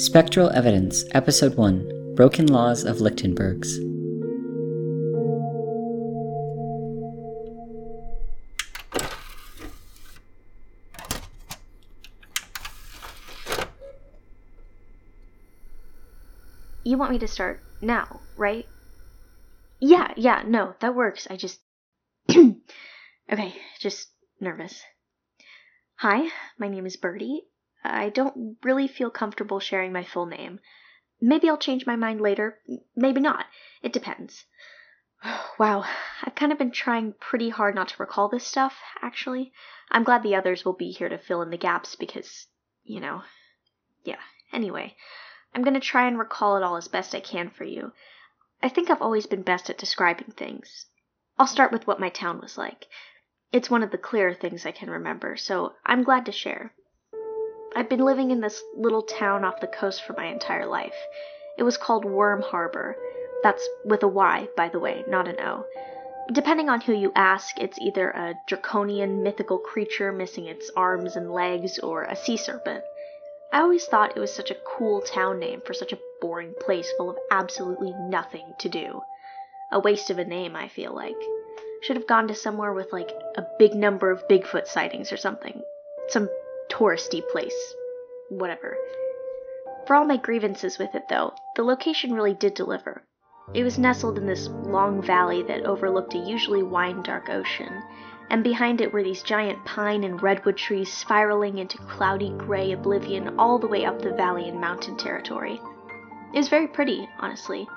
Spectral Evidence, Episode 1 Broken Laws of Lichtenberg's. You want me to start now, right? Yeah, yeah, no, that works. I just. okay, just nervous. Hi, my name is Birdie. I don't really feel comfortable sharing my full name. Maybe I'll change my mind later, maybe not. It depends. Wow, I've kind of been trying pretty hard not to recall this stuff, actually. I'm glad the others will be here to fill in the gaps because, you know. Yeah, anyway. I'm going to try and recall it all as best I can for you. I think I've always been best at describing things. I'll start with what my town was like. It's one of the clearer things I can remember, so I'm glad to share. I've been living in this little town off the coast for my entire life. It was called Wyrm Harbor. That's with a Y, by the way, not an O. Depending on who you ask, it's either a draconian mythical creature missing its arms and legs or a sea serpent. I always thought it was such a cool town name for such a boring place full of absolutely nothing to do. A waste of a name, I feel like. Should have gone to somewhere with like a big number of Bigfoot sightings or something. Some touristy place. Whatever. For all my grievances with it, though, the location really did deliver. It was nestled in this long valley that overlooked a usually wine dark ocean, and behind it were these giant pine and redwood trees spiraling into cloudy gray oblivion all the way up the valley in mountain territory. It was very pretty, honestly.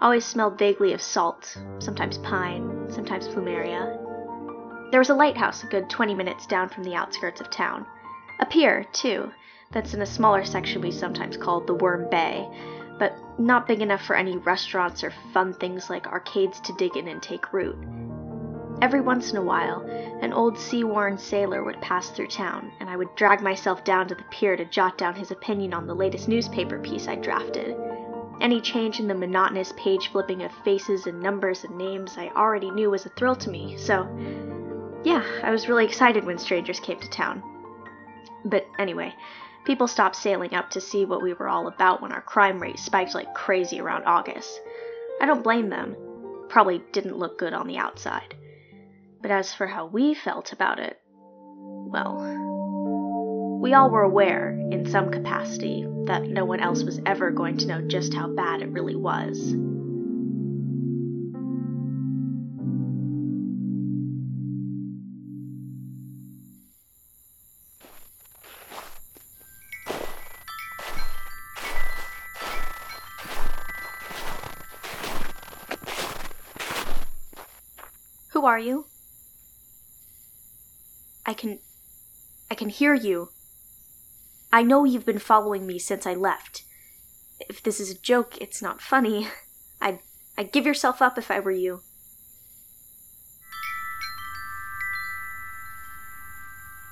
Always smelled vaguely of salt, sometimes pine, sometimes plumeria. There was a lighthouse a good 20 minutes down from the outskirts of town. A pier, too, that's in a smaller section we sometimes called the Wyrm Bay, but not big enough for any restaurants or fun things like arcades to dig in and take root. Every once in a while, an old sea worn sailor would pass through town, and I would drag myself down to the pier to jot down his opinion on the latest newspaper piece I drafted. Any change in the monotonous page flipping of faces and numbers and names I already knew was a thrill to me, so yeah, I was really excited when strangers came to town. But anyway, people stopped sailing up to see what we were all about when our crime rate spiked like crazy around August. I don't blame them. Probably didn't look good on the outside. But as for how we felt about it, well, we all were aware, in some capacity, that no one else was ever going to know just how bad it really was. Are you? I can. I can hear you. I know you've been following me since I left. If this is a joke, it's not funny. I'd, I'd give yourself up if I were you.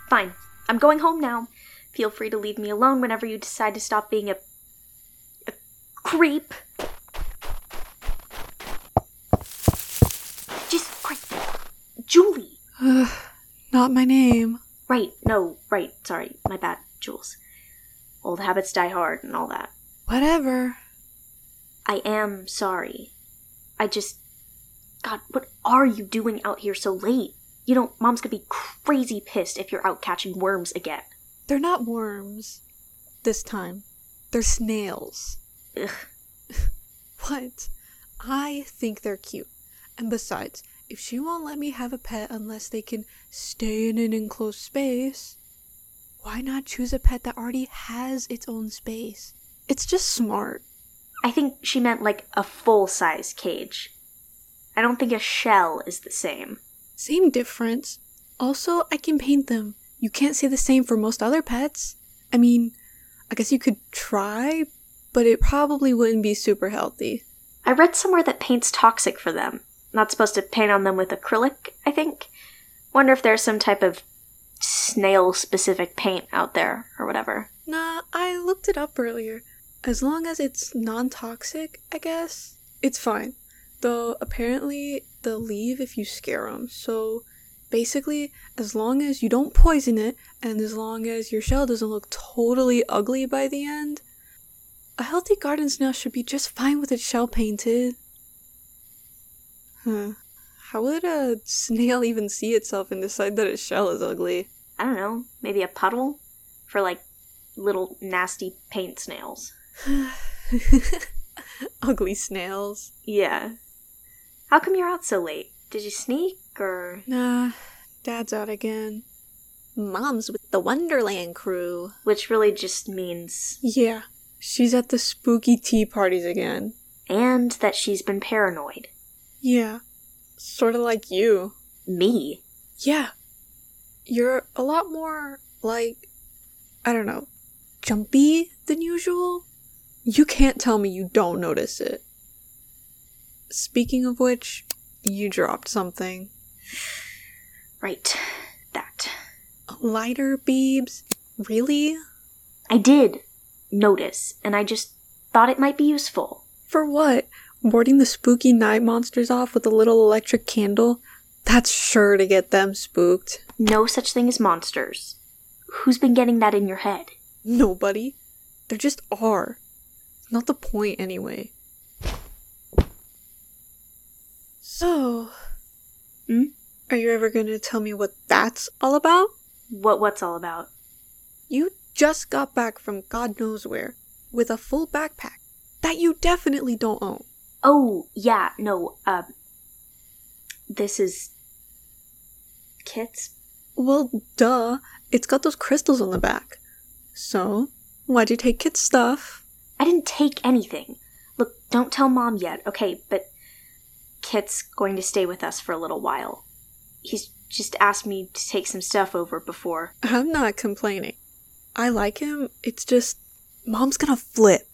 Fine. I'm going home now. Feel free to leave me alone whenever you decide to stop being a. a creep. Just. Julie! Not my name. Right, no, right, sorry, my bad, Jules. Old habits die hard and all that. Whatever. I am sorry. I just. God, what are you doing out here so late? You know, Mom's gonna be crazy pissed if you're out catching worms again. They're not worms. This time. They're snails. Ugh. What? I think they're cute. And besides, if she won't let me have a pet unless they can stay in an enclosed space, why not choose a pet that already has its own space? It's just smart. I think she meant like a full size cage. I don't think a shell is the same. Same difference. Also, I can paint them. You can't say the same for most other pets. I mean, I guess you could try, but it probably wouldn't be super healthy. I read somewhere that paint's toxic for them. Not supposed to paint on them with acrylic, I think. Wonder if there's some type of snail specific paint out there or whatever. Nah, I looked it up earlier. As long as it's non toxic, I guess, it's fine. Though apparently they'll leave if you scare them. So basically, as long as you don't poison it and as long as your shell doesn't look totally ugly by the end, A healthy garden snail should be just fine with its shell painted. Huh. How would a snail even see itself and decide that its shell is ugly? I don't know, maybe a puddle for like little nasty paint snails. ugly snails. Yeah. How come you're out so late? Did you sneak or Nah, Dad's out again. Mom's with the Wonderland crew. which really just means Yeah, she's at the spooky tea parties again. and that she's been paranoid. Yeah, sort of like you. Me? Yeah. You're a lot more, like, I don't know, jumpy than usual. You can't tell me you don't notice it. Speaking of which, you dropped something. Right. That. Lighter, Beebs? Really? I did notice, and I just thought it might be useful. For what? Warding the spooky night monsters off with a little electric candle? That's sure to get them spooked. No such thing as monsters. Who's been getting that in your head? Nobody. There just are. Not the point, anyway. So. Hmm? Are you ever gonna tell me what that's all about? What what's all about? You just got back from God knows where with a full backpack that you definitely don't own. Oh, yeah, no, um this is Kit's Well, duh. It's got those crystals on the back. So, why'd you take Kit's stuff? I didn't take anything. Look, don't tell mom yet, okay? But Kit's going to stay with us for a little while. He's just asked me to take some stuff over before. I'm not complaining. I like him. It's just, mom's gonna flip.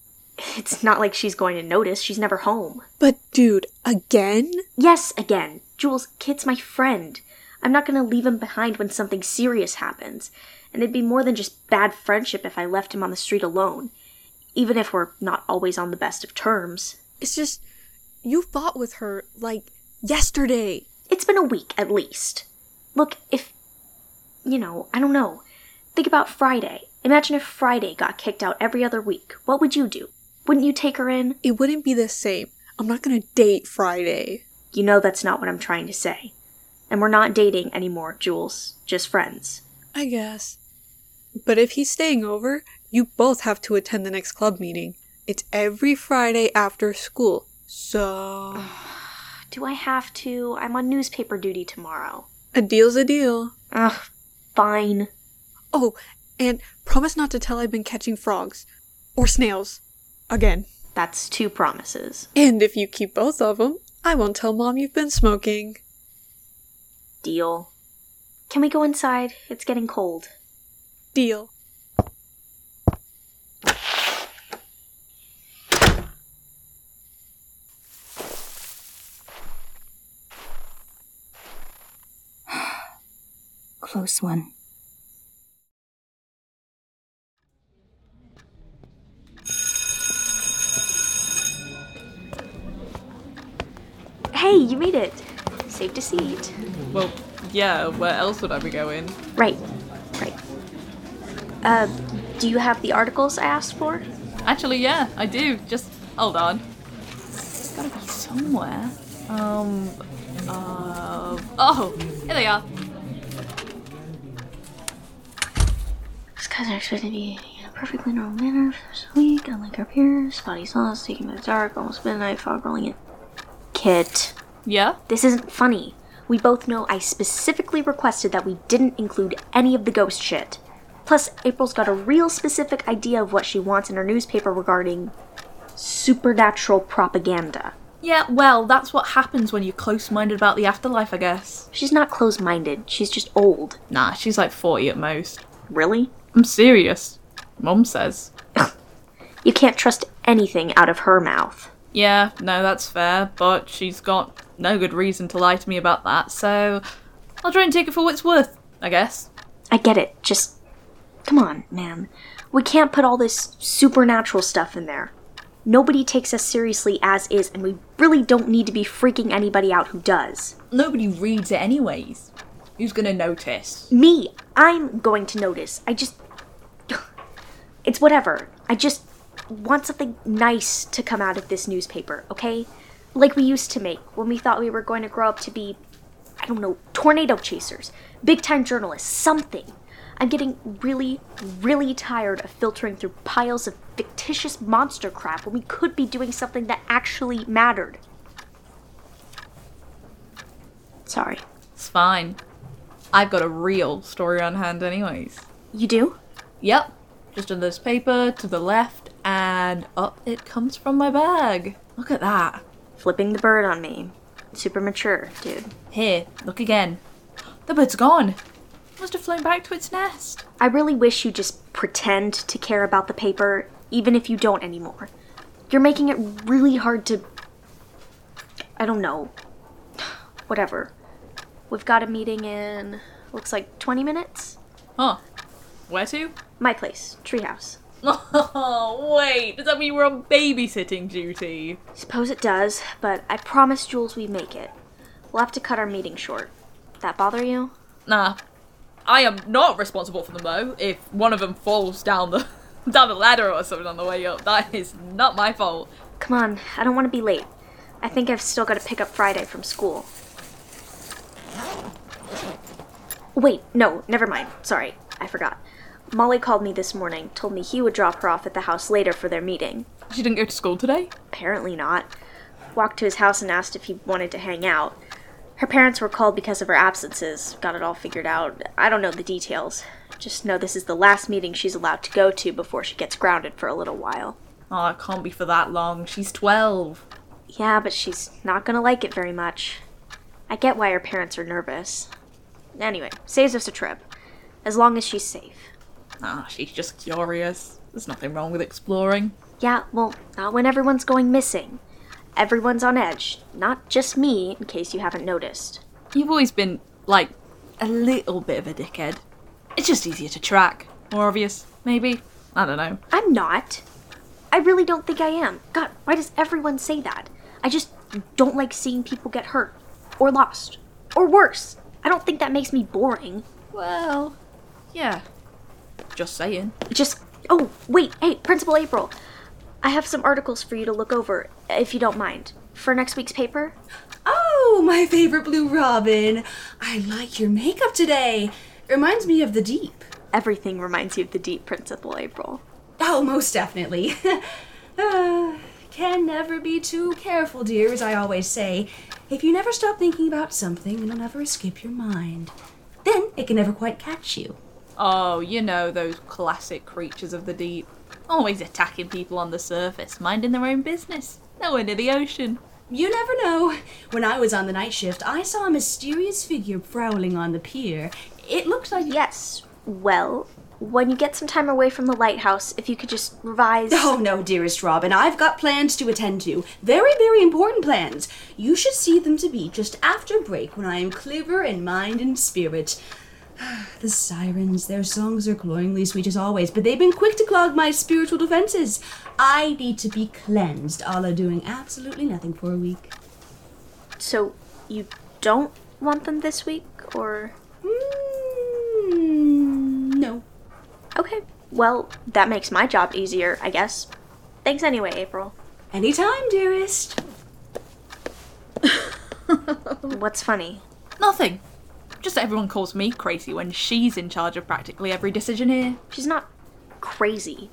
It's not like she's going to notice. She's never home. But, dude, again? Yes, again. Jules, Kit's my friend. I'm not going to leave him behind when something serious happens. And it'd be more than just bad friendship if I left him on the street alone. Even if we're not always on the best of terms. It's just, you fought with her, like, yesterday. It's been a week at least. Look, if. You know, I don't know. Think about Friday. Imagine if Friday got kicked out every other week. What would you do? Wouldn't you take her in? It wouldn't be the same. I'm not gonna date Friday. You know that's not what I'm trying to say. And we're not dating anymore, Jules. Just friends. I guess. But if he's staying over, you both have to attend the next club meeting. It's every Friday after school. So. Do I have to? I'm on newspaper duty tomorrow. A deal's a deal. Ugh, fine. Oh, and promise not to tell I've been catching frogs. Or snails. Again. That's two promises. And if you keep both of them, I won't tell mom you've been smoking. Deal. Can we go inside? It's getting cold. Deal. Close one. Hey, you made it. Safe to seat. It. Well, yeah, where else would I be going? Right, right. Uh, do you have the articles I asked for? Actually, yeah, I do. Just hold on. It's gotta be somewhere. Um, uh, oh, here they are. These guys are expected to be in a perfectly normal manner for this week, unlike our peers. Spotty sauce, taking the dark, almost midnight, fog rolling in. Kit, Yeah? this isn't funny. We both know I specifically requested that we didn't include any of the ghost shit. Plus, April's got a real specific idea of what she wants in her newspaper regarding supernatural propaganda. Yeah, well, that's what happens when you're close minded about the afterlife, I guess. She's not close minded, she's just old. Nah, she's like 40 at most. Really? I'm serious. Mum says. You can't trust anything out of her mouth. Yeah, no, that's fair, but she's got no good reason to lie to me about that, so I'll try and take it for what it's worth, I guess. I get it, just. Come on, man. We can't put all this supernatural stuff in there. Nobody takes us seriously as is, and we really don't need to be freaking anybody out who does. Nobody reads it anyways. Who's gonna notice? Me, I'm going to notice. I just. It's whatever. I just. Want something nice to come out of this newspaper, okay? Like we used to make when we thought we were going to grow up to be, I don't know, tornado chasers, big time journalists, something. I'm getting really, really tired of filtering through piles of fictitious monster crap when we could be doing something that actually mattered. Sorry. It's fine. I've got a real story on hand, anyways. You do? Yep. Just in this paper to the left, and up it comes from my bag. Look at that. Flipping the bird on me. Super mature, dude. Here, look again. The bird's gone. Must have flown back to its nest. I really wish you just pretend to care about the paper, even if you don't anymore. You're making it really hard to. I don't know. Whatever. We've got a meeting in. looks like 20 minutes? Huh. Where to? My place, Treehouse. Oh, wait. Does that mean we're on babysitting duty? Suppose it does, but I promise Jules we make it. We'll have to cut our meeting short. That bother you? Nah. I am not responsible for them though. If one of them falls down the down the ladder or something on the way up, that is not my fault. Come on, I don't want to be late. I think I've still got to pick up Friday from school. Wait, no, never mind. Sorry, I forgot. Molly called me this morning, told me he would drop her off at the house later for their meeting. She didn't go to school today? Apparently not. Walked to his house and asked if he wanted to hang out. Her parents were called because of her absences. Got it all figured out. I don't know the details. Just know this is the last meeting she's allowed to go to before she gets grounded for a little while. Oh, it can't be for that long. She's 12. Yeah, but she's not gonna like it very much. I get why her parents are nervous. Anyway, saves us a trip. As long as she's safe. Ah, she's just curious. There's nothing wrong with exploring. Yeah, well, not when everyone's going missing. Everyone's on edge. Not just me, in case you haven't noticed. You've always been, like, a little bit of a dickhead. It's just easier to track. More obvious, maybe? I don't know. I'm not. I really don't think I am. God, why does everyone say that? I just don't like seeing people get hurt, or lost, or worse. I don't think that makes me boring. Well, yeah. Just saying. Just. Oh, wait, hey, Principal April. I have some articles for you to look over, if you don't mind. For next week's paper? Oh, my favorite Blue Robin. I like your makeup today. It reminds me of the deep. Everything reminds you of the deep, Principal April. Oh, most definitely. uh, can never be too careful, dear, as I always say. If you never stop thinking about something, it'll never escape your mind. Then it can never quite catch you. Oh, you know, those classic creatures of the deep. Always attacking people on the surface, minding their own business. Nowhere near the ocean. You never know. When I was on the night shift, I saw a mysterious figure prowling on the pier. It looked like. Yes. Well, when you get some time away from the lighthouse, if you could just revise. Oh, no, dearest Robin. I've got plans to attend to. Very, very important plans. You should see them to be just after break when I am clearer in mind and spirit. The sirens, their songs are cloyingly sweet as always, but they've been quick to clog my spiritual defenses. I need to be cleansed, a la doing absolutely nothing for a week. So, you don't want them this week, or. Mm, no. Okay. Well, that makes my job easier, I guess. Thanks anyway, April. Anytime, dearest. What's funny? Nothing. Just that everyone calls me crazy when she's in charge of practically every decision here. She's not crazy.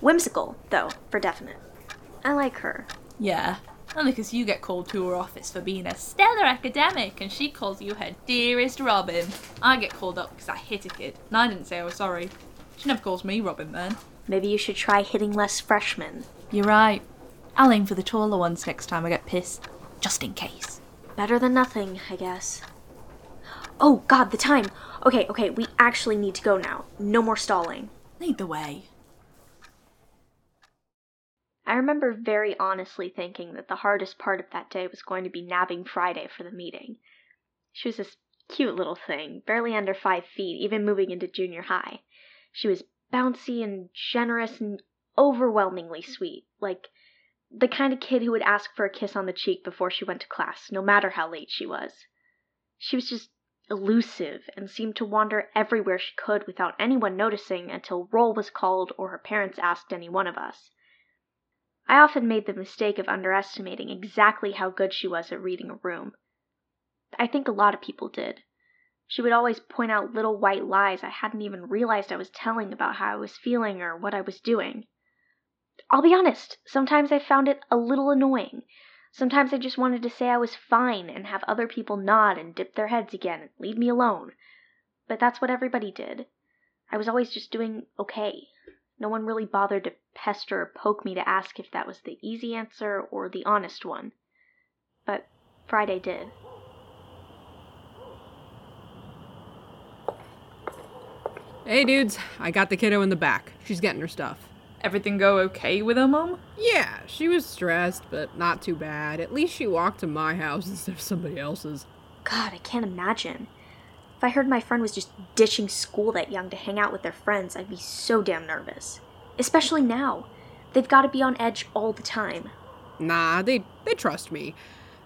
Whimsical, though, for definite. I like her. Yeah. Only because you get called to her office for being a stellar academic and she calls you her dearest Robin. I get called up because I hit a kid and I didn't say I was sorry. She never calls me Robin then. Maybe you should try hitting less freshmen. You're right. I'll aim for the taller ones next time I get pissed. Just in case. Better than nothing, I guess. Oh, God, the time! Okay, okay, we actually need to go now. No more stalling. Lead the way. I remember very honestly thinking that the hardest part of that day was going to be nabbing Friday for the meeting. She was this cute little thing, barely under five feet, even moving into junior high. She was bouncy and generous and overwhelmingly sweet, like the kind of kid who would ask for a kiss on the cheek before she went to class, no matter how late she was. She was just elusive and seemed to wander everywhere she could without anyone noticing until roll was called or her parents asked any one of us. I often made the mistake of underestimating exactly how good she was at reading a room. I think a lot of people did. She would always point out little white lies I hadn't even realized I was telling about how I was feeling or what I was doing. I'll be honest, sometimes I found it a little annoying. Sometimes I just wanted to say I was fine and have other people nod and dip their heads again and leave me alone. But that's what everybody did. I was always just doing okay. No one really bothered to pester or poke me to ask if that was the easy answer or the honest one. But Friday did. Hey dudes, I got the kiddo in the back. She's getting her stuff. Everything go okay with her mom? Yeah, she was stressed, but not too bad. At least she walked to my house instead of somebody else's. God, I can't imagine. If I heard my friend was just ditching school that young to hang out with their friends, I'd be so damn nervous. Especially now. They've got to be on edge all the time. Nah, they they trust me.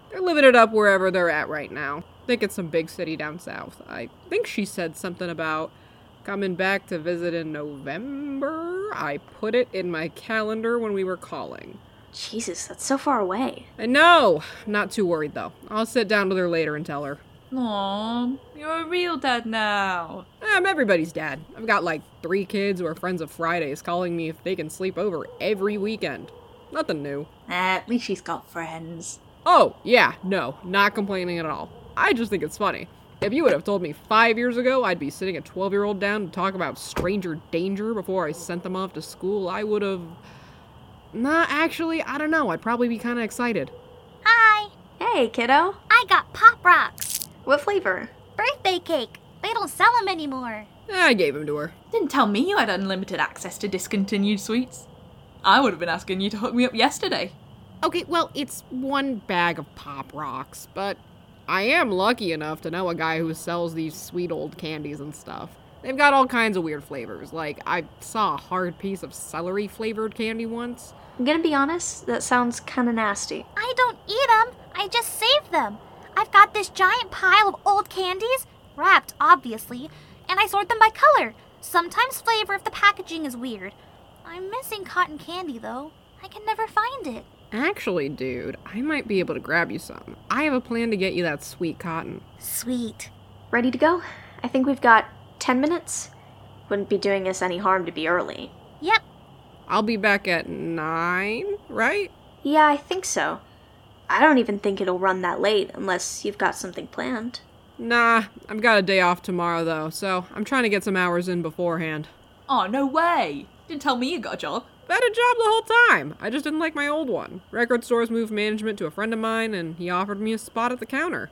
They're living it up wherever they're at right now. think it's some big city down south. I think she said something about coming back to visit in November. I put it in my calendar when we were calling. Jesus, that's so far away. I know. Not too worried though. I'll sit down with her later and tell her. Aww, you're a real dad now. I'm everybody's dad. I've got like three kids who are friends of Fridays calling me if they can sleep over every weekend. Nothing new. At least she's got friends. Oh, yeah, no, not complaining at all. I just think it's funny. If you would have told me five years ago I'd be sitting a 12 year old down to talk about stranger danger before I sent them off to school, I would have. Nah, actually, I don't know. I'd probably be kind of excited. Hi, Hey, kiddo. I got Pop Rocks. What flavor? Birthday cake. They don't sell them anymore. I gave them to her. Didn't tell me you had unlimited access to discontinued sweets. I would have been asking you to hook me up yesterday. Okay, well, it's one bag of Pop Rocks, but I am lucky enough to know a guy who sells these sweet old candies and stuff. They've got all kinds of weird flavors. Like, I saw a hard piece of celery flavored candy once. I'm gonna be honest, that sounds kinda nasty. I don't eat them. I just save them. I've got this giant pile of old candies, wrapped obviously, and I sort them by color. Sometimes flavor if the packaging is weird. I'm missing cotton candy though. I can never find it. Actually, dude, I might be able to grab you some. I have a plan to get you that sweet cotton. Sweet. Ready to go? I think we've got 10 minutes. Wouldn't be doing us any harm to be early. Yep. I'll be back at 9, right? Yeah, I think so. I don't even think it'll run that late unless you've got something planned. Nah, I've got a day off tomorrow though, so I'm trying to get some hours in beforehand. Oh, no way. Didn't tell me you got a job. I had a job the whole time. I just didn't like my old one. Record stores moved management to a friend of mine, and he offered me a spot at the counter.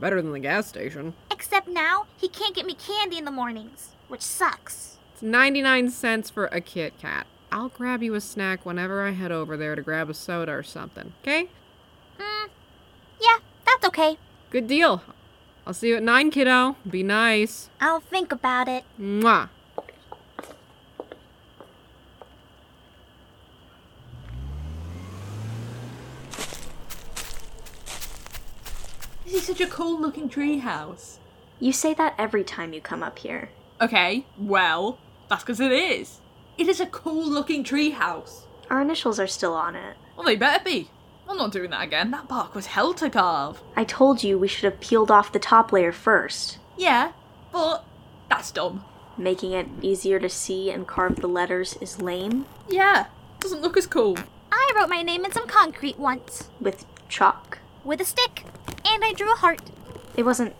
Better than the gas station. Except now, he can't get me candy in the mornings, which sucks. It's 99 cents for a Kit Kat. I'll grab you a snack whenever I head over there to grab a soda or something, okay? Hmm. Yeah, that's okay. Good deal. I'll see you at 9, kiddo. Be nice. I'll think about it. Mwah. This is such a cool looking tree house. You say that every time you come up here. Okay, well, that's because it is. It is a cool looking tree house. Our initials are still on it. Well, they better be. I'm not doing that again. That bark was hell to carve. I told you we should have peeled off the top layer first, Yeah, but that's dumb. making it easier to see and carve the letters is lame. Yeah, doesn't look as cool. I wrote my name in some concrete once With chalk. with a stick, and I drew a heart. It wasn't.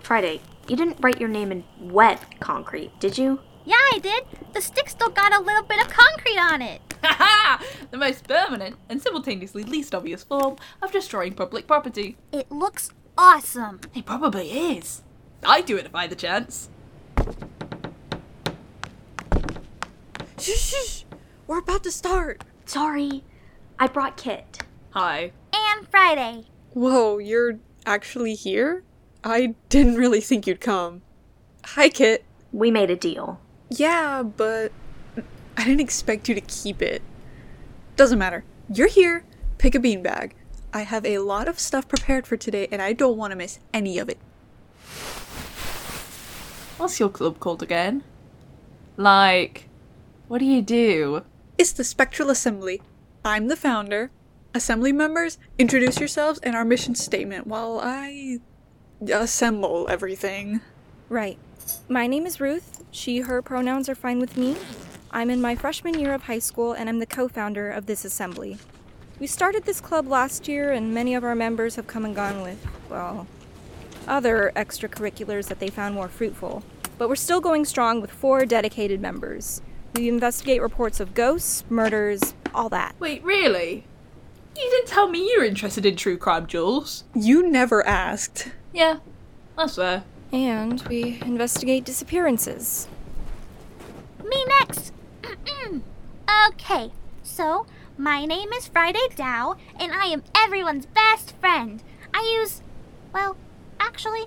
Friday, you didn't write your name in wet concrete, did you? Yeah, I did. The stick still got a little bit of concrete on it. Ha ha! The most permanent and simultaneously least obvious form of destroying public property. It looks awesome. It probably is. I'd do it if I had the chance. Shh, shh. We're about to start. Sorry. I brought Kit. Hi. And Friday. Whoa, you're actually here? I didn't really think you'd come. Hi, Kit. We made a deal. Yeah, but I didn't expect you to keep it. Doesn't matter. You're here. Pick a beanbag. I have a lot of stuff prepared for today, and I don't want to miss any of it. What's your club called again? Like, what do you do? It's the Spectral Assembly. I'm the founder. Assembly members, introduce yourselves and our mission statement while I assemble everything. Right. My name is Ruth. She, her pronouns are fine with me. I'm in my freshman year of high school and I'm the co founder of this assembly. We started this club last year and many of our members have come and gone with, well, other extracurriculars that they found more fruitful. But we're still going strong with four dedicated members. We investigate reports of ghosts, murders, all that. Wait, really? You didn't tell me you were interested in true crime, Jules. You never asked. Yeah, that's fair. And we investigate disappearances. Me next. okay, so my name is Friday Dow, and I am everyone's best friend. I use, well, actually,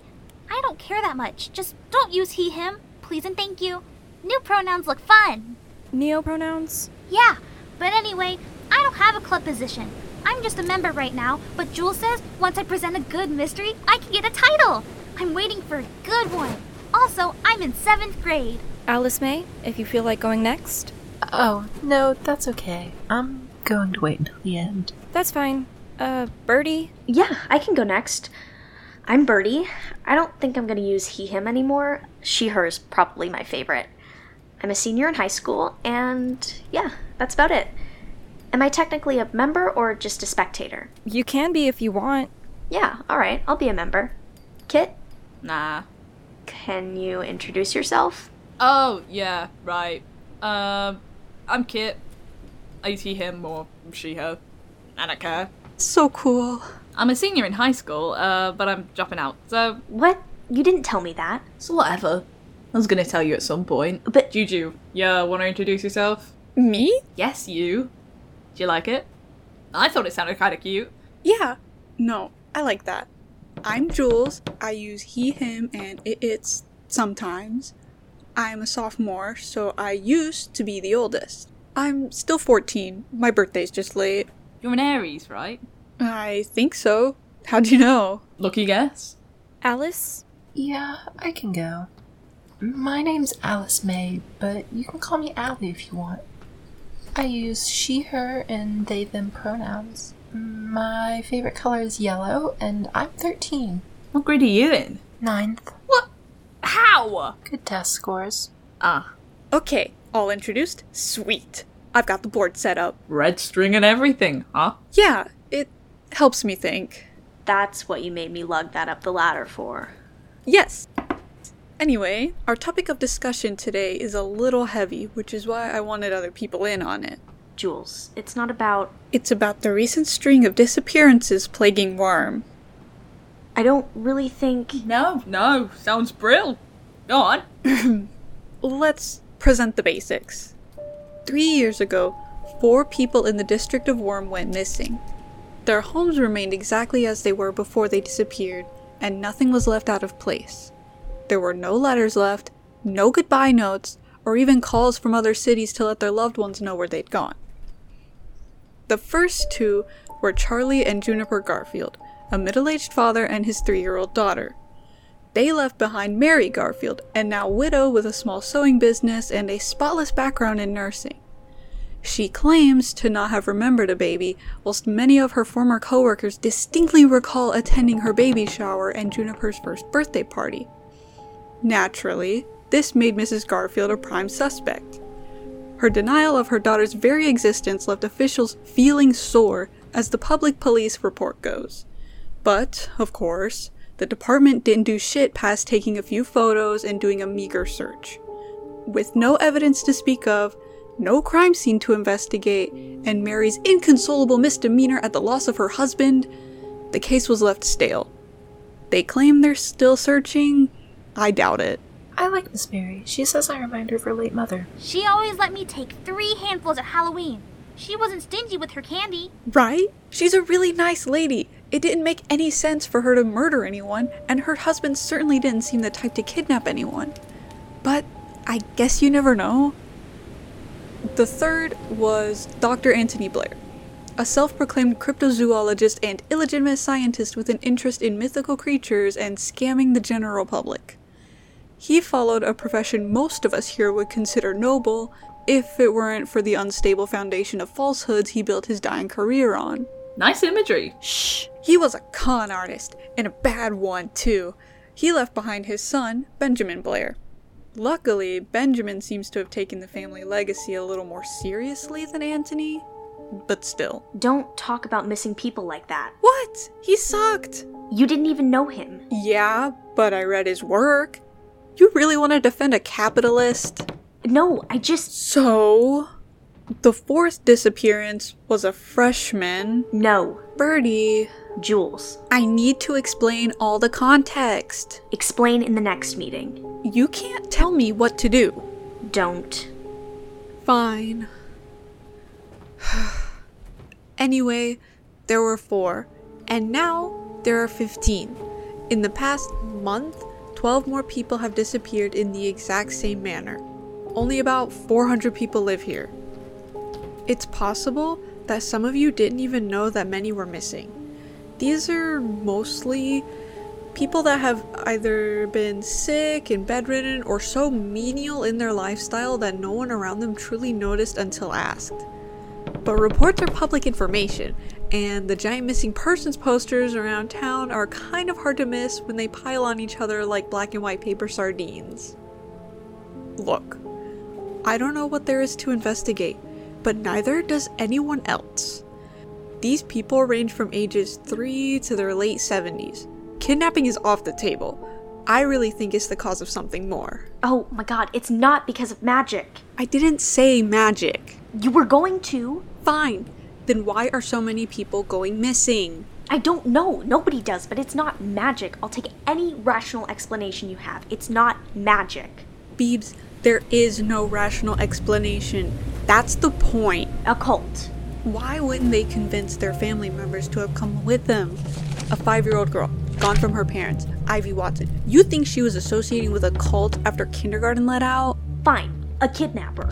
I don't care that much. Just don't use he, him, please and thank you. New pronouns look fun. Neo pronouns? Yeah, but anyway, I don't have a club position. I'm just a member right now, but Jules says once I present a good mystery, I can get a title. I'm waiting for a good one. Also, I'm in seventh grade. Alice May, if you feel like going next. Oh, no, that's okay. I'm going to wait until the end. That's fine. Uh, Birdie? Yeah, I can go next. I'm Birdie. I don't think I'm going to use he, him anymore. She, her is probably my favorite. I'm a senior in high school, and yeah, that's about it. Am I technically a member or just a spectator? You can be if you want. Yeah, alright, I'll be a member. Kit, Nah. can you introduce yourself? Oh, yeah, right. Um, I'm Kit. I use he, him, or she, her. I don't care. So cool. I'm a senior in high school, uh, but I'm dropping out, so, What? You didn't tell me that. so whatever. I was gonna tell you at some point. But- Juju, yeah, wanna introduce yourself? Me? Yes, you. Do you like it? I thought it sounded kinda cute. Yeah. No, I like that. I'm Jules. I use he, him, and it, it's sometimes. I'm a sophomore, so I used to be the oldest. I'm still 14. My birthday's just late. You're an Aries, right? I think so. How do you know? Lucky guess. Alice? Yeah, I can go. My name's Alice May, but you can call me Allie if you want. I use she, her, and they, them pronouns. My favorite color is yellow, and I'm 13. What grade are you in? Ninth. What? How? Good test scores. Ah, Okay, all introduced? Sweet. I've got the board set up. red string and everything, huh? Yeah, it helps me think. That's what you made me lug that up the ladder for. Yes. Anyway, our topic of discussion today is a little heavy, which is why I wanted other people in on it. Jules, it's not about. It's about the recent string of disappearances plaguing Wyrm. I don't really think. No, no, sounds brill. Go on. Let's present the basics. Three years ago, four people in the district of Wyrm went missing. Their homes remained exactly as they were before they disappeared, and nothing was left out of place. There were no letters left, no goodbye notes, or even calls from other cities to let their loved ones know where they'd gone. The first two were Charlie and Juniper Garfield, a middle aged father and his three year old daughter. They left behind Mary Garfield, and now widow with a small sewing business and a spotless background in nursing. She claims to not have remembered a baby, whilst many of her former coworkers distinctly recall attending her baby shower and Juniper's first birthday party. Naturally, this made Mrs. Garfield a prime suspect. Her denial of her daughter's very existence left officials feeling sore, as the public police report goes. But, of course, the department didn't do shit past taking a few photos and doing a meager search. With no evidence to speak of, no crime scene to investigate, and Mary's inconsolable misdemeanor at the loss of her husband, the case was left stale. They claim they're still searching. I doubt it. I like Miss Mary. She says I remind her of her late mother. She always let me take three handfuls at Halloween. She wasn't stingy with her candy. Right? She's a really nice lady. It didn't make any sense for her to murder anyone, and her husband certainly didn't seem the type to kidnap anyone. But I guess you never know. The third was Dr. Anthony Blair, a self proclaimed cryptozoologist and illegitimate scientist with an interest in mythical creatures and scamming the general public. He followed a profession most of us here would consider noble if it weren't for the unstable foundation of falsehoods he built his dying career on. Nice imagery. Shh! He was a con artist, and a bad one, too. He left behind his son, Benjamin Blair. Luckily, Benjamin seems to have taken the family legacy a little more seriously than Anthony. But still. Don't talk about missing people like that. What? He sucked! You didn't even know him. Yeah, but I read his work. You really want to defend a capitalist? No, I just. So. The fourth disappearance was a freshman. No. Birdie. Jules. I need to explain all the context. Explain in the next meeting. You can't tell me what to do. Don't. Fine. anyway, there were four, and now there are 15. In the past month, 12 more people have disappeared in the exact same manner. Only about 400 people live here. It's possible that some of you didn't even know that many were missing. These are mostly people that have either been sick and bedridden or so menial in their lifestyle that no one around them truly noticed until asked. But reports are public information, and the giant missing persons posters around town are kind of hard to miss when they pile on each other like black and white paper sardines. Look, I don't know what there is to investigate, but neither does anyone else. These people range from ages 3 to their late 70s. Kidnapping is off the table. I really think it's the cause of something more. Oh my god, it's not because of magic. I didn't say magic. You were going to. Fine. Then why are so many people going missing? I don't know. Nobody does, but it's not magic. I'll take any rational explanation you have. It's not magic. Beebs, there is no rational explanation. That's the point. A cult. Why wouldn't they convince their family members to have come with them? A five year old girl, gone from her parents, Ivy Watson. You think she was associating with a cult after kindergarten let out? Fine. A kidnapper.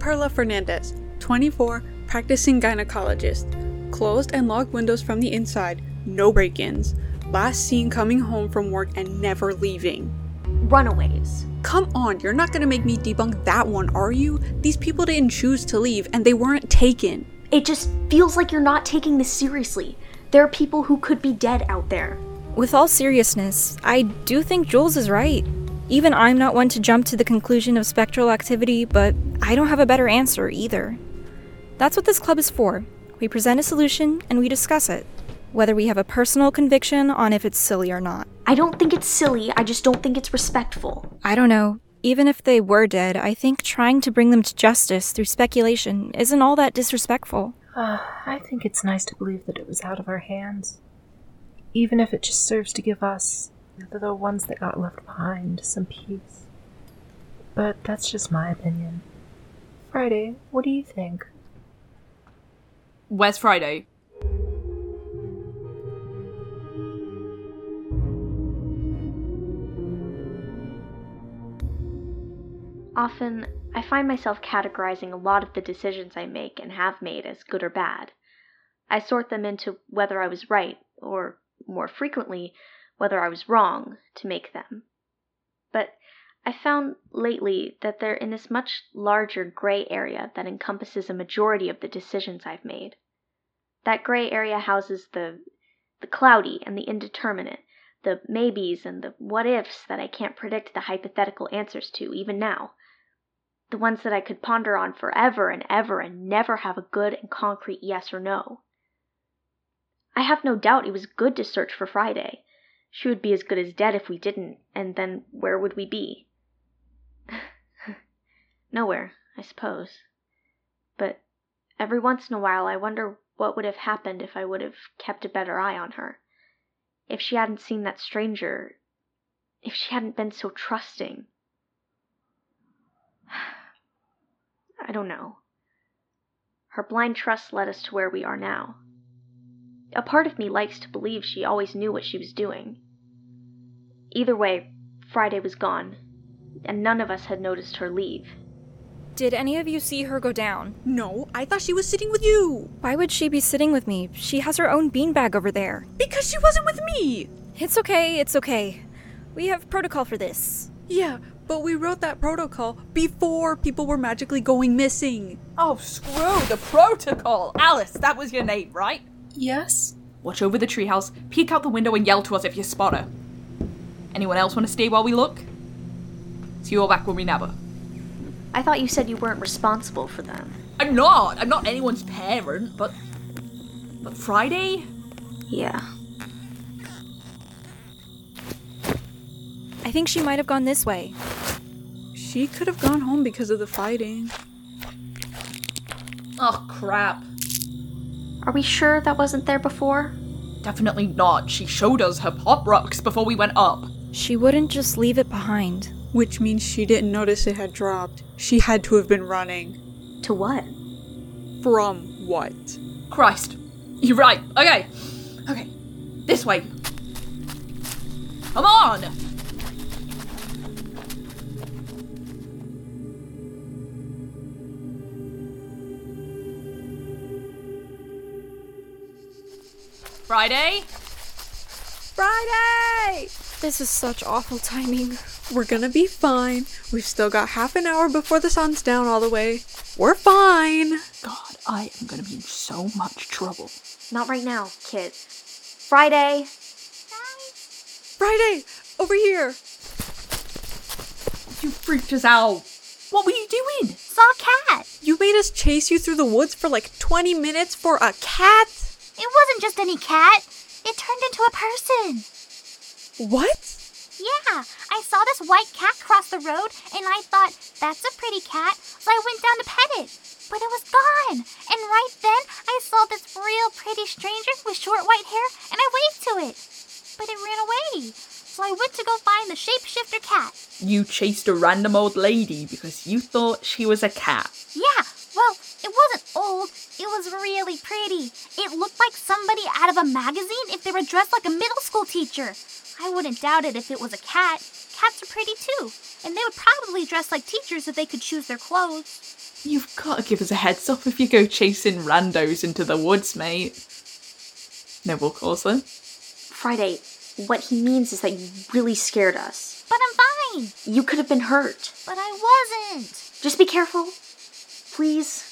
Perla Fernandez, 24, practicing gynecologist. Closed and locked windows from the inside, no break ins. Last seen coming home from work and never leaving. Runaways. Come on, you're not gonna make me debunk that one, are you? These people didn't choose to leave and they weren't taken. It just feels like you're not taking this seriously. There are people who could be dead out there. With all seriousness, I do think Jules is right. Even I'm not one to jump to the conclusion of spectral activity, but I don't have a better answer either. That's what this club is for. We present a solution and we discuss it, whether we have a personal conviction on if it's silly or not. I don't think it's silly, I just don't think it's respectful. I don't know. Even if they were dead, I think trying to bring them to justice through speculation isn't all that disrespectful. Uh, I think it's nice to believe that it was out of our hands. Even if it just serves to give us, the ones that got left behind, some peace. But that's just my opinion. Friday, what do you think? Where's Friday? Often, I find myself categorizing a lot of the decisions I make and have made as good or bad. I sort them into whether I was right, or, more frequently, whether I was wrong to make them. I found lately that they're in this much larger gray area that encompasses a majority of the decisions I've made. That gray area houses the the cloudy and the indeterminate, the maybes and the what ifs that I can't predict the hypothetical answers to even now. The ones that I could ponder on forever and ever and never have a good and concrete yes or no. I have no doubt it was good to search for Friday. She would be as good as dead if we didn't, and then where would we be? Nowhere, I suppose. But every once in a while I wonder what would have happened if I would have kept a better eye on her. If she hadn't seen that stranger. If she hadn't been so trusting. I don't know. Her blind trust led us to where we are now. A part of me likes to believe she always knew what she was doing. Either way, Friday was gone, and none of us had noticed her leave. Did any of you see her go down? No, I thought she was sitting with you. Why would she be sitting with me? She has her own beanbag over there. Because she wasn't with me. It's okay, it's okay. We have protocol for this. Yeah, But we wrote that protocol before people were magically going missing. Oh, screw the protocol! Alice, that was your name, right? Yes? Watch over the treehouse, peek out the window, and yell to us if you spot her. Anyone else want to stay while we look? See you all back when we nab her. I thought you said you weren't responsible for them. I'm not. I'm not anyone's parent, but. But Friday? Yeah. I think she might have gone this way. She could have gone home because of the fighting. Oh, crap. Are we sure that wasn't there before? Definitely not. She showed us her pop rocks before we went up. She wouldn't just leave it behind. Which means she didn't notice it had dropped. She had to have been running. To what? From what? Christ. You're right. Okay. Okay. This way. Come on! Friday? Friday! This is such awful timing. We're gonna be fine. We've still got half an hour before the sun's down all the way. We're fine. God, I am gonna be in so much trouble. Not right now, kid. Friday. Friday! Over here! You freaked us out. What were you doing? Saw a cat. You made us chase you through the woods for like 20 minutes for a cat? It wasn't just any cat. It turned into a person. What? Yeah, I saw this white cat cross the road and I thought, that's a pretty cat, so I went down to pet it. But it was gone. And right then, I saw this real pretty stranger with short white hair and I waved to it. But it ran away. So I went to go find the shapeshifter cat. You chased a random old lady because you thought she was a cat. Yeah, well, it wasn't old. It was really pretty. It looked like somebody out of a magazine if they were dressed like a middle school teacher. I wouldn't doubt it if it was a cat. Cats are pretty too, and they would probably dress like teachers if they could choose their clothes. You've got to give us a heads up if you go chasing randos into the woods, mate. Neville more calls then. Friday, what he means is that you really scared us. But I'm fine. You could have been hurt. But I wasn't. Just be careful. Please.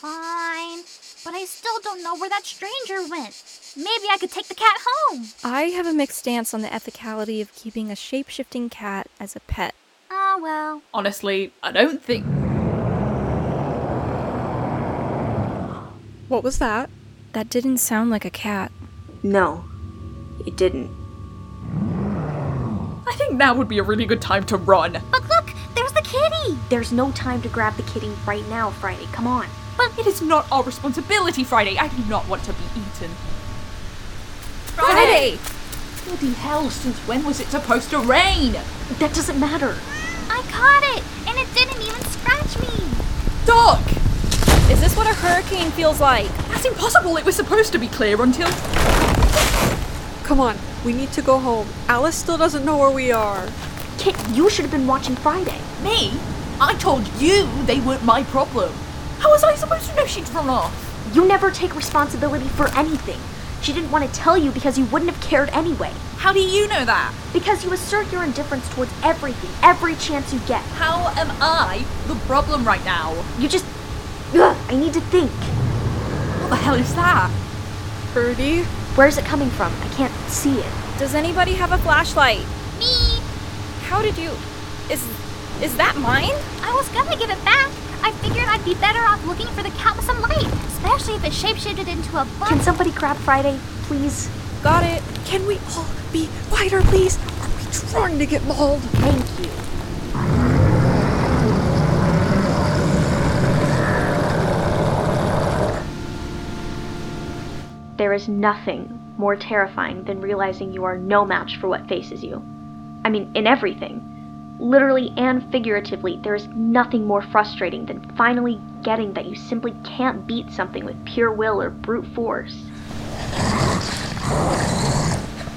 Fine. But I still don't know where that stranger went. Maybe I could take the cat home. I have a mixed stance on the ethicality of keeping a shape shifting cat as a pet. Oh well. Honestly, I don't think. What was that? That didn't sound like a cat. No, it didn't. I think now would be a really good time to run. But look, there's the kitty. There's no time to grab the kitty right now, Friday. Come on. But it is not our responsibility, Friday. I do not want to be eaten. Friday! Bloody hell, since when was it supposed to rain? That doesn't matter. I caught it, and it didn't even scratch me. Doc! Is this what a hurricane feels like? That's impossible. It was supposed to be clear until. Come on, we need to go home. Alice still doesn't know where we are. Kit, you should have been watching Friday. Me? I told you they weren't my problem. How was I supposed to know she'd run off? You never take responsibility for anything. She didn't want to tell you because you wouldn't have cared anyway. How do you know that? Because you assert your indifference towards everything, every chance you get. How am I the problem right now? You just. Ugh, I need to think. What the hell is that? Birdie? Where's it coming from? I can't see it. Does anybody have a flashlight? Me. How did you. Is. Is that mine? I was gonna give it back. I figured I'd be better off looking for the cat with some light, especially if it shapeshifted into a bug. Can somebody grab Friday, please? Got it. Can we all be quieter, please? Are we trying to get mauled? Thank you. There is nothing more terrifying than realizing you are no match for what faces you. I mean, in everything. Literally and figuratively, there is nothing more frustrating than finally getting that you simply can't beat something with pure will or brute force.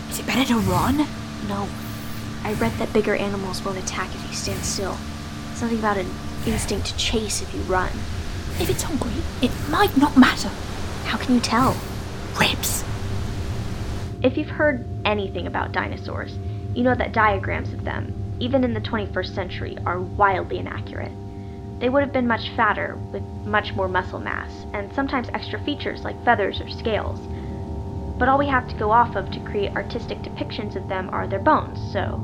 Is it better to run? No. I read that bigger animals won't attack if you stand still. Something about an instinct to chase if you run. If it's hungry, it might not matter. How can you tell? Ribs. If you've heard anything about dinosaurs, you know that diagrams of them, even in the 21st century, are wildly inaccurate. They would have been much fatter, with much more muscle mass, and sometimes extra features like feathers or scales. But all we have to go off of to create artistic depictions of them are their bones, so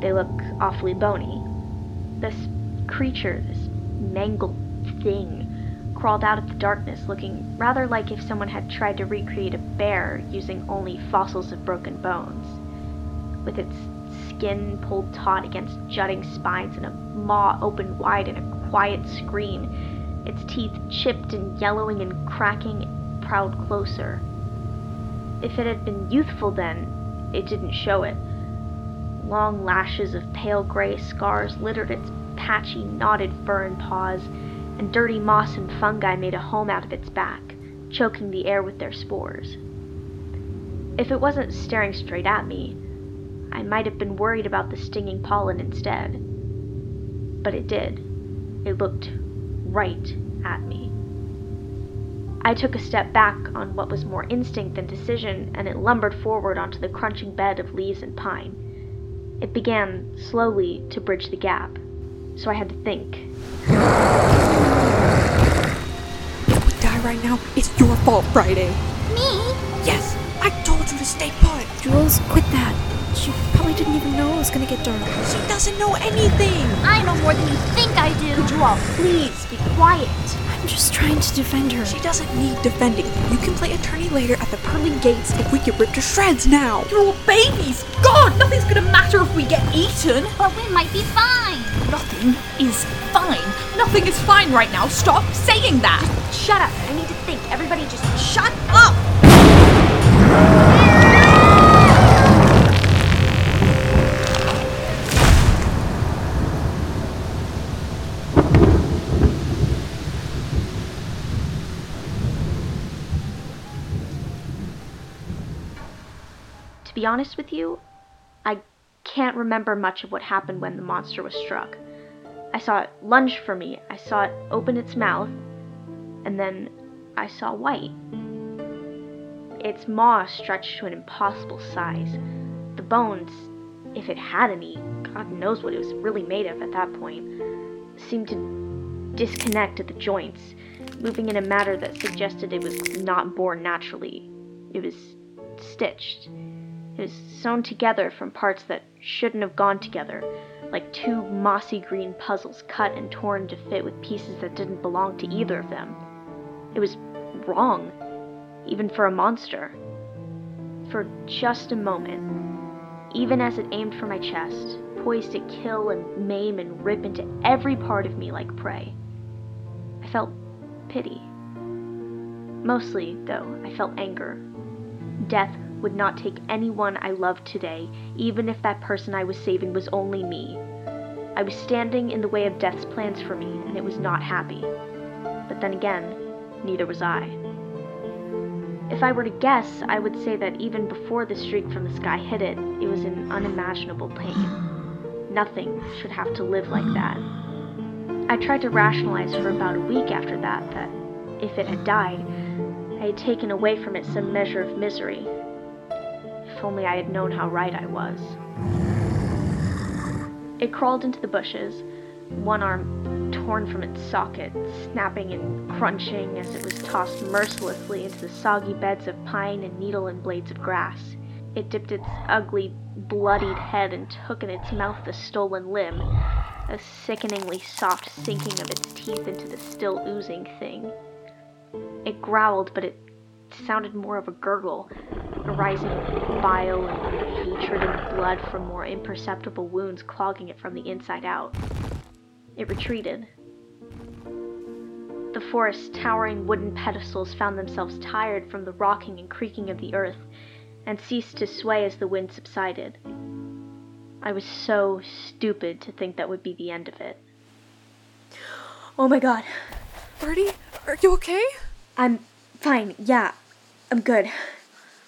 they look awfully bony. This creature, this mangled thing, crawled out of the darkness looking rather like if someone had tried to recreate a bear using only fossils of broken bones. With its skin pulled taut against jutting spines and a maw open wide in a quiet scream, its teeth chipped and yellowing and cracking, it prowled closer. If it had been youthful then, it didn't show it. Long lashes of pale gray scars littered its patchy, knotted fur and paws, and dirty moss and fungi made a home out of its back, choking the air with their spores. If it wasn't staring straight at me, I might have been worried about the stinging pollen instead. But it did. It looked right at me. I took a step back on what was more instinct than decision, and it lumbered forward onto the crunching bed of leaves and pine. It began, slowly, to bridge the gap, so I had to think. If we die right now, it's your fault, Friday. Me? Yes, I told you to stay put. Jules, quit that. She probably didn't even know it was gonna get dark. She doesn't know anything. I know more than you think I do. Joelle, please be quiet. I'm just trying to defend her. She doesn't need defending. You can play attorney later at the pearly gates if we get ripped to shreds now. You're all babies! God, nothing's gonna matter if we get eaten! But we might be fine. Nothing is fine. Nothing is fine right now. Stop saying that! Shut up. I need to think. Everybody just Shut up! Honest with you, I can't remember much of what happened when the monster was struck. I saw it lunge for me, I saw it open its mouth, and then I saw white. Its maw stretched to an impossible size. The bones, if it had any, God knows what it was really made of at that point, seemed to disconnect at the joints, moving in a manner that suggested it was not born naturally. It was stitched. Was sewn together from parts that shouldn't have gone together, like two mossy green puzzles cut and torn to fit with pieces that didn't belong to either of them. It was wrong, even for a monster. For just a moment, even as it aimed for my chest, poised to kill and maim and rip into every part of me like prey, I felt pity. Mostly, though, I felt anger. Death would not take anyone I loved today, even if that person I was saving was only me. I was standing in the way of Death's plans for me, and it was not happy. But then again, neither was I. If I were to guess, I would say that even before the streak from the sky hit it, it was in unimaginable pain. Nothing should have to live like that. I tried to rationalize for about a week after that that if it had died, I had taken away from it some measure of misery. If only I had known how right I was. It crawled into the bushes, one arm torn from its socket, snapping and crunching as it was tossed mercilessly into the soggy beds of pine and needle and blades of grass. It dipped its ugly, bloodied head and took in its mouth the stolen limb, a sickeningly soft sinking of its teeth into the still oozing thing. It growled, but it sounded more of a gurgle, arising bile and hatred and blood from more imperceptible wounds clogging it from the inside out. It retreated. The forest's towering wooden pedestals found themselves tired from the rocking and creaking of the earth, and ceased to sway as the wind subsided. I was so stupid to think that would be the end of it. Oh my god. Birdie, are you okay? I'm fine, yeah. I'm good.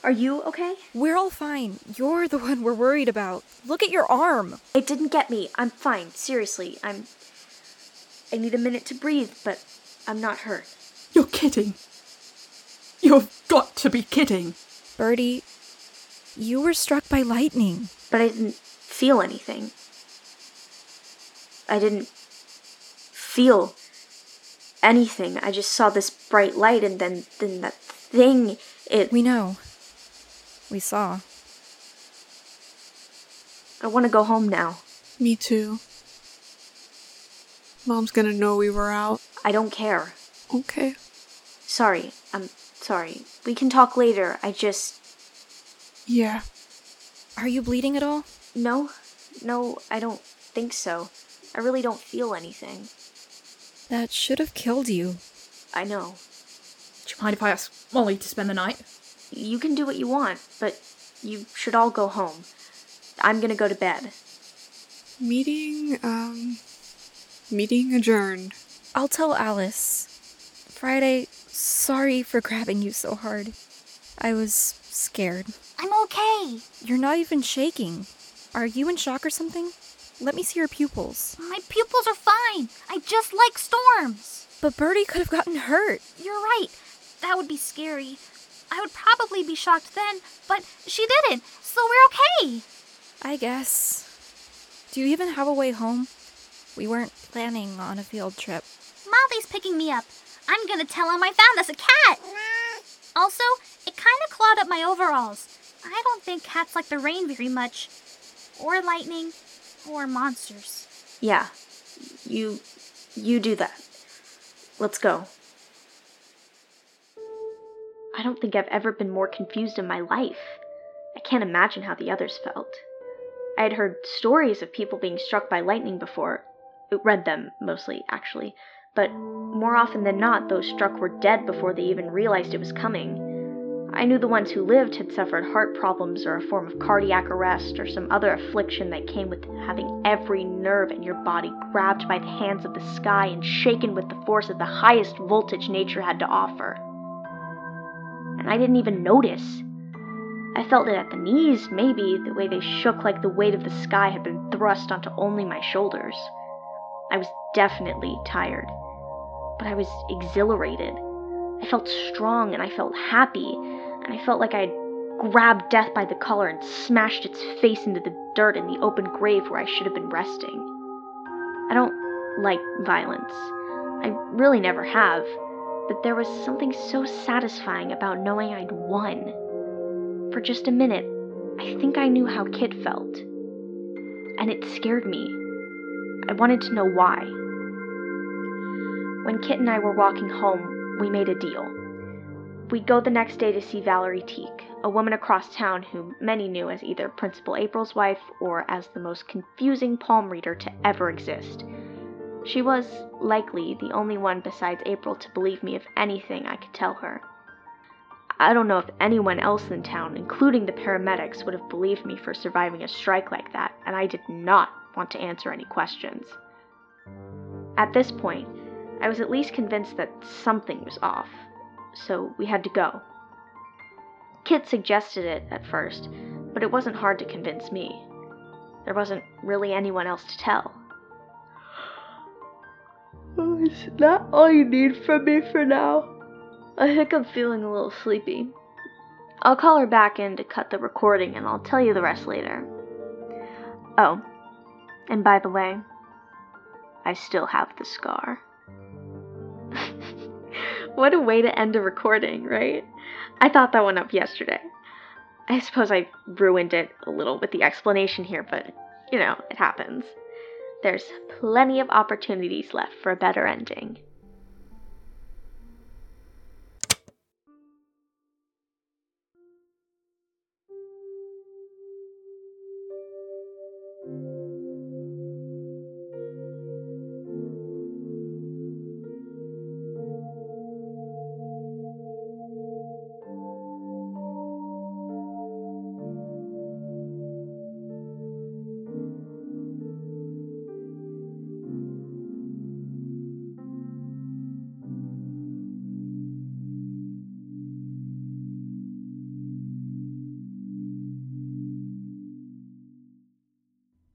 Are you okay? We're all fine. You're the one we're worried about. Look at your arm. It didn't get me. I'm fine. Seriously. I'm. I need a minute to breathe, but I'm not hurt. You're kidding. You've got to be kidding. Birdie, you were struck by lightning. But I didn't feel anything. I didn't feel anything. I just saw this bright light and then then that thing it We know. We saw. I want to go home now. Me too. Mom's gonna know we were out. I don't care. Okay. Sorry. I'm sorry. We can talk later. I just Yeah. Are you bleeding at all? no. No, I don't think so. I really don't feel anything. That should have killed you. I know. Do you mind if I ask Molly to spend the night? You can do what you want, but you should all go home. I'm going to go to bed. Meeting, um, meeting adjourned. I'll tell Alice. Friday, sorry for grabbing you so hard. I was scared. I'm okay. You're not even shaking. Are you in shock or something? Let me see your pupils. My pupils are fine. I just like storms. But Birdie could have gotten hurt. You're right. That would be scary. I would probably be shocked then, but she didn't, so we're okay. I guess. Do you even have a way home? We weren't planning on a field trip. Molly's picking me up. I'm gonna tell him I found us a cat. Also, it kind of clawed up my overalls. I don't think cats like the rain very much, or lightning, or monsters. Yeah. You you do that. Let's go. I don't think I've ever been more confused in my life. I can't imagine how the others felt. I had heard stories of people being struck by lightning before. Read them, mostly, actually. But more often than not, those struck were dead before they even realized it was coming. I knew the ones who lived had suffered heart problems or a form of cardiac arrest or some other affliction that came with having every nerve in your body grabbed by the hands of the sky and shaken with the force of the highest voltage nature had to offer. And I didn't even notice. I felt it at the knees, maybe, the way they shook like the weight of the sky had been thrust onto only my shoulders. I was definitely tired, but I was exhilarated. I felt strong and I felt happy, and I felt like I had grabbed death by the collar and smashed its face into the dirt in the open grave where I should have been resting. I don't like violence. I really never have, but there was something so satisfying about knowing I'd won. For just a minute, I think I knew how Kit felt. And it scared me. I wanted to know why. When Kit and I were walking home, we made a deal. We'd go the next day to see Valerie Teak, a woman across town whom many knew as either Principal April's wife or as the most confusing palm reader to ever exist. She was, likely, the only one besides April to believe me of anything I could tell her. I don't know if anyone else in town, including the paramedics, would have believed me for surviving a strike like that, and I did not want to answer any questions. At this point, I was at least convinced that something was off, so we had to go. Kit suggested it at first, but it wasn't hard to convince me. There wasn't really anyone else to tell. Is that all you need from me for now? I think I'm feeling a little sleepy. I'll call her back in to cut the recording and I'll tell you the rest later. Oh, and by the way, I still have the scar. what a way to end a recording, right? I thought that one up yesterday. I suppose I ruined it a little with the explanation here, but you know, it happens. There's plenty of opportunities left for a better ending.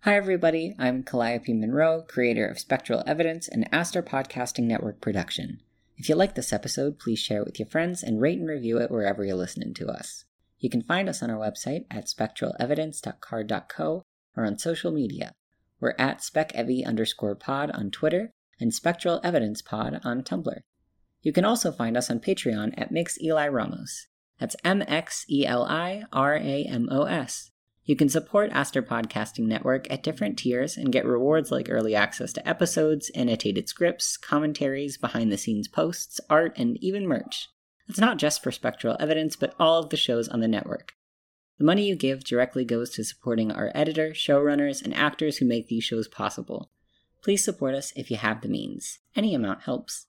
Hi, everybody. I'm Calliope Monroe, creator of Spectral Evidence and Aster Podcasting Network production. If you like this episode, please share it with your friends and rate and review it wherever you're listening to us. You can find us on our website at spectralevidence.carrd.co or on social media. We're at SpecEvi underscore pod on Twitter and Spectral Evidence Pod on Tumblr. You can also find us on Patreon at Mix Eli Ramos. That's M X E L I R A M O S. You can support Aster Podcasting Network at different tiers and get rewards like early access to episodes, annotated scripts, commentaries, behind the scenes posts, art, and even merch. That's not just for Spectral Evidence, but all of the shows on the network. The money you give directly goes to supporting our editor, showrunners, and actors who make these shows possible. Please support us if you have the means. Any amount helps.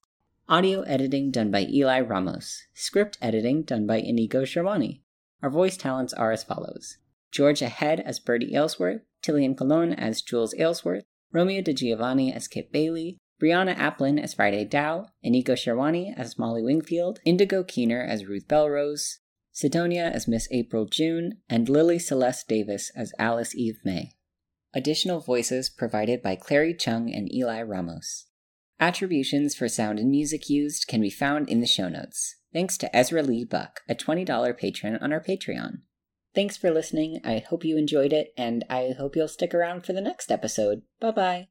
Audio editing done by Eli Ramos. Script editing done by Inigo Sherwani. Our voice talents are as follows Georgia Head as Birdie Aylesworth, Tillian Colon as Jules Aylesworth, Romeo De Giovanni as Kit Bailey, Brianna Applin as Friday Dow, Inigo Sherwani as Molly Wingfield, Indigo Keener as Ruth Belrose, Sidonia as Miss April June, and Lily Celeste Davis as Alice Eve May. Additional voices provided by Clary Chung and Eli Ramos. Attributions for sound and music used can be found in the show notes. Thanks to Ezra Lee Buck, a $20 patron on our Patreon. Thanks for listening. I hope you enjoyed it, and I hope you'll stick around for the next episode. Bye bye.